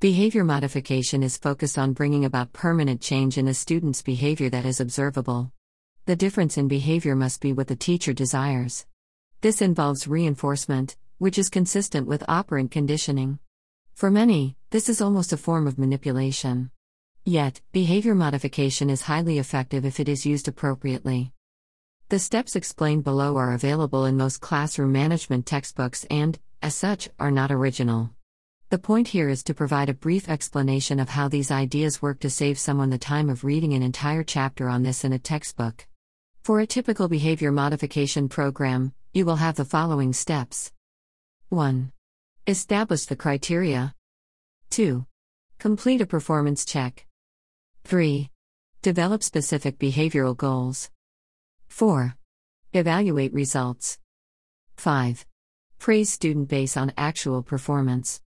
Behavior modification is focused on bringing about permanent change in a student's behavior that is observable. The difference in behavior must be what the teacher desires. This involves reinforcement, which is consistent with operant conditioning. For many, this is almost a form of manipulation. Yet, behavior modification is highly effective if it is used appropriately. The steps explained below are available in most classroom management textbooks and, as such, are not original. The point here is to provide a brief explanation of how these ideas work to save someone the time of reading an entire chapter on this in a textbook. For a typical behavior modification program, you will have the following steps 1. Establish the criteria. 2. Complete a performance check. 3. Develop specific behavioral goals. 4. Evaluate results. 5. Praise student base on actual performance.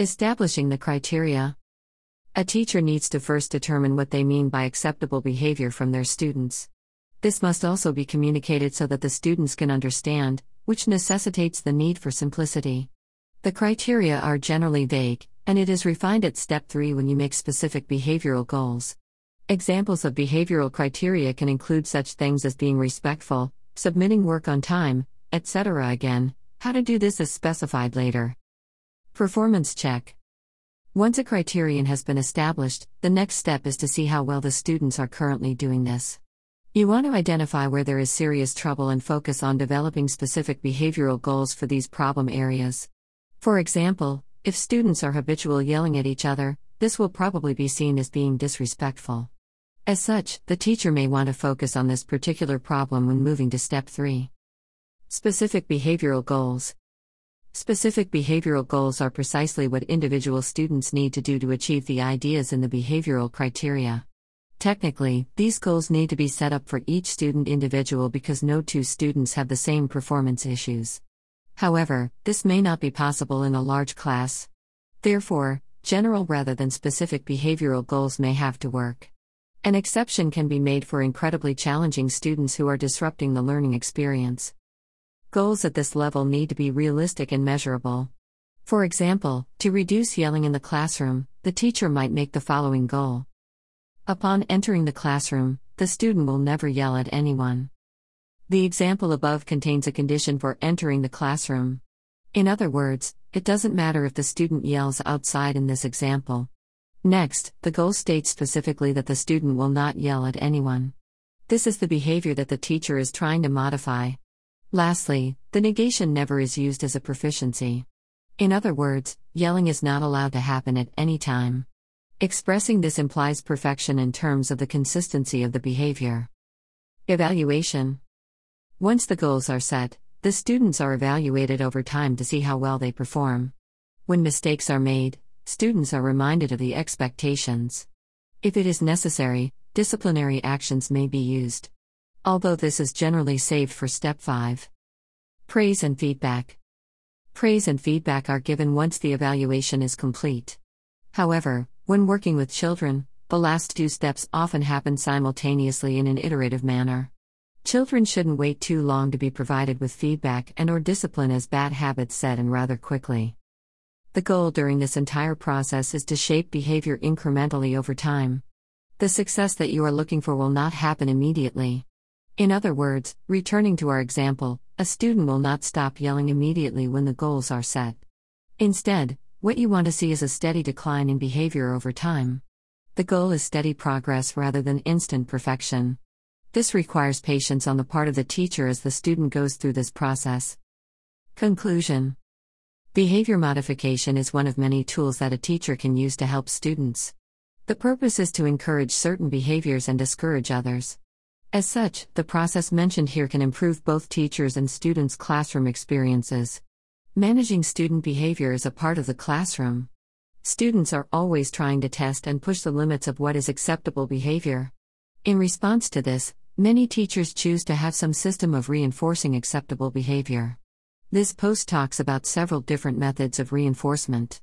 Establishing the criteria. A teacher needs to first determine what they mean by acceptable behavior from their students. This must also be communicated so that the students can understand, which necessitates the need for simplicity. The criteria are generally vague, and it is refined at step 3 when you make specific behavioral goals. Examples of behavioral criteria can include such things as being respectful, submitting work on time, etc. Again, how to do this is specified later. Performance check. Once a criterion has been established, the next step is to see how well the students are currently doing this. You want to identify where there is serious trouble and focus on developing specific behavioral goals for these problem areas. For example, if students are habitual yelling at each other, this will probably be seen as being disrespectful. As such, the teacher may want to focus on this particular problem when moving to step 3. Specific behavioral goals. Specific behavioral goals are precisely what individual students need to do to achieve the ideas in the behavioral criteria. Technically, these goals need to be set up for each student individual because no two students have the same performance issues. However, this may not be possible in a large class. Therefore, general rather than specific behavioral goals may have to work. An exception can be made for incredibly challenging students who are disrupting the learning experience. Goals at this level need to be realistic and measurable. For example, to reduce yelling in the classroom, the teacher might make the following goal Upon entering the classroom, the student will never yell at anyone. The example above contains a condition for entering the classroom. In other words, it doesn't matter if the student yells outside in this example. Next, the goal states specifically that the student will not yell at anyone. This is the behavior that the teacher is trying to modify. Lastly, the negation never is used as a proficiency. In other words, yelling is not allowed to happen at any time. Expressing this implies perfection in terms of the consistency of the behavior. Evaluation once the goals are set, the students are evaluated over time to see how well they perform. When mistakes are made, students are reminded of the expectations. If it is necessary, disciplinary actions may be used. Although this is generally saved for step 5. Praise and feedback. Praise and feedback are given once the evaluation is complete. However, when working with children, the last two steps often happen simultaneously in an iterative manner. Children shouldn't wait too long to be provided with feedback and or discipline as bad habits set in rather quickly. The goal during this entire process is to shape behavior incrementally over time. The success that you are looking for will not happen immediately. In other words, returning to our example, a student will not stop yelling immediately when the goals are set. Instead, what you want to see is a steady decline in behavior over time. The goal is steady progress rather than instant perfection. This requires patience on the part of the teacher as the student goes through this process. Conclusion Behavior modification is one of many tools that a teacher can use to help students. The purpose is to encourage certain behaviors and discourage others. As such, the process mentioned here can improve both teachers' and students' classroom experiences. Managing student behavior is a part of the classroom. Students are always trying to test and push the limits of what is acceptable behavior. In response to this, many teachers choose to have some system of reinforcing acceptable behavior. This post talks about several different methods of reinforcement.